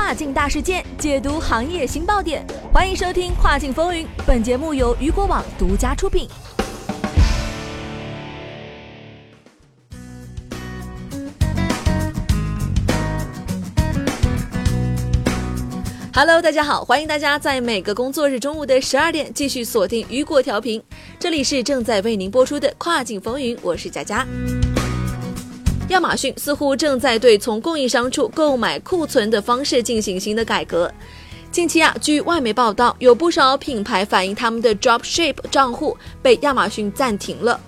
跨境大事件，解读行业新爆点。欢迎收听《跨境风云》，本节目由雨果网独家出品。Hello，大家好，欢迎大家在每个工作日中午的十二点继续锁定雨果调频，这里是正在为您播出的《跨境风云》，我是佳佳。亚马逊似乎正在对从供应商处购买库存的方式进行新的改革。近期啊，据外媒报道，有不少品牌反映他们的 Dropship 账户被亚马逊暂停了。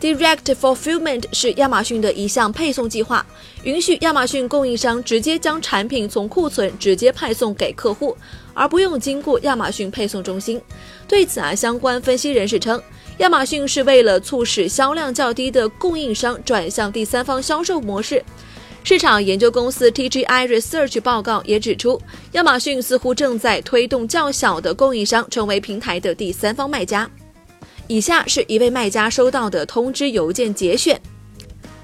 Direct Fulfillment 是亚马逊的一项配送计划，允许亚马逊供应商直接将产品从库存直接派送给客户，而不用经过亚马逊配送中心。对此啊，相关分析人士称，亚马逊是为了促使销量较低的供应商转向第三方销售模式。市场研究公司 TGI Research 报告也指出，亚马逊似乎正在推动较小的供应商成为平台的第三方卖家。以下是一位卖家收到的通知邮件节选：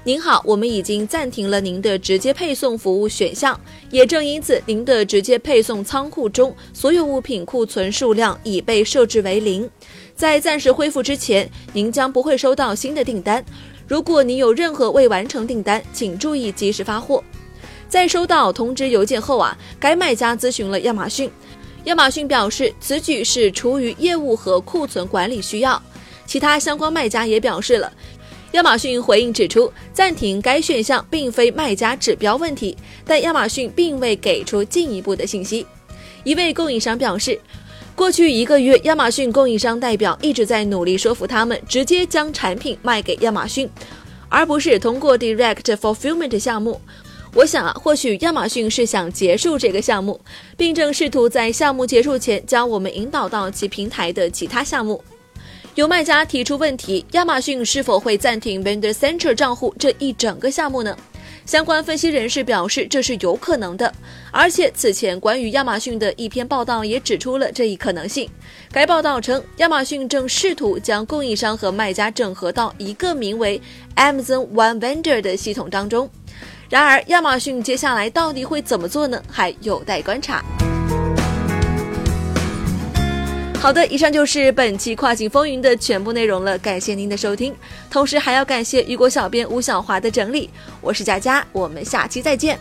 您好，我们已经暂停了您的直接配送服务选项，也正因此，您的直接配送仓库中所有物品库存数量已被设置为零。在暂时恢复之前，您将不会收到新的订单。如果您有任何未完成订单，请注意及时发货。在收到通知邮件后啊，该卖家咨询了亚马逊，亚马逊表示此举是出于业务和库存管理需要。其他相关卖家也表示了，亚马逊回应指出，暂停该选项并非卖家指标问题，但亚马逊并未给出进一步的信息。一位供应商表示，过去一个月，亚马逊供应商代表一直在努力说服他们直接将产品卖给亚马逊，而不是通过 Direct Fulfillment 项目。我想啊，或许亚马逊是想结束这个项目，并正试图在项目结束前将我们引导到其平台的其他项目。有卖家提出问题：亚马逊是否会暂停 Vendor Central 账户这一整个项目呢？相关分析人士表示，这是有可能的。而且此前关于亚马逊的一篇报道也指出了这一可能性。该报道称，亚马逊正试图将供应商和卖家整合到一个名为 Amazon One Vendor 的系统当中。然而，亚马逊接下来到底会怎么做呢？还有待观察。好的，以上就是本期跨境风云的全部内容了，感谢您的收听，同时还要感谢雨果小编吴小华的整理。我是佳佳，我们下期再见。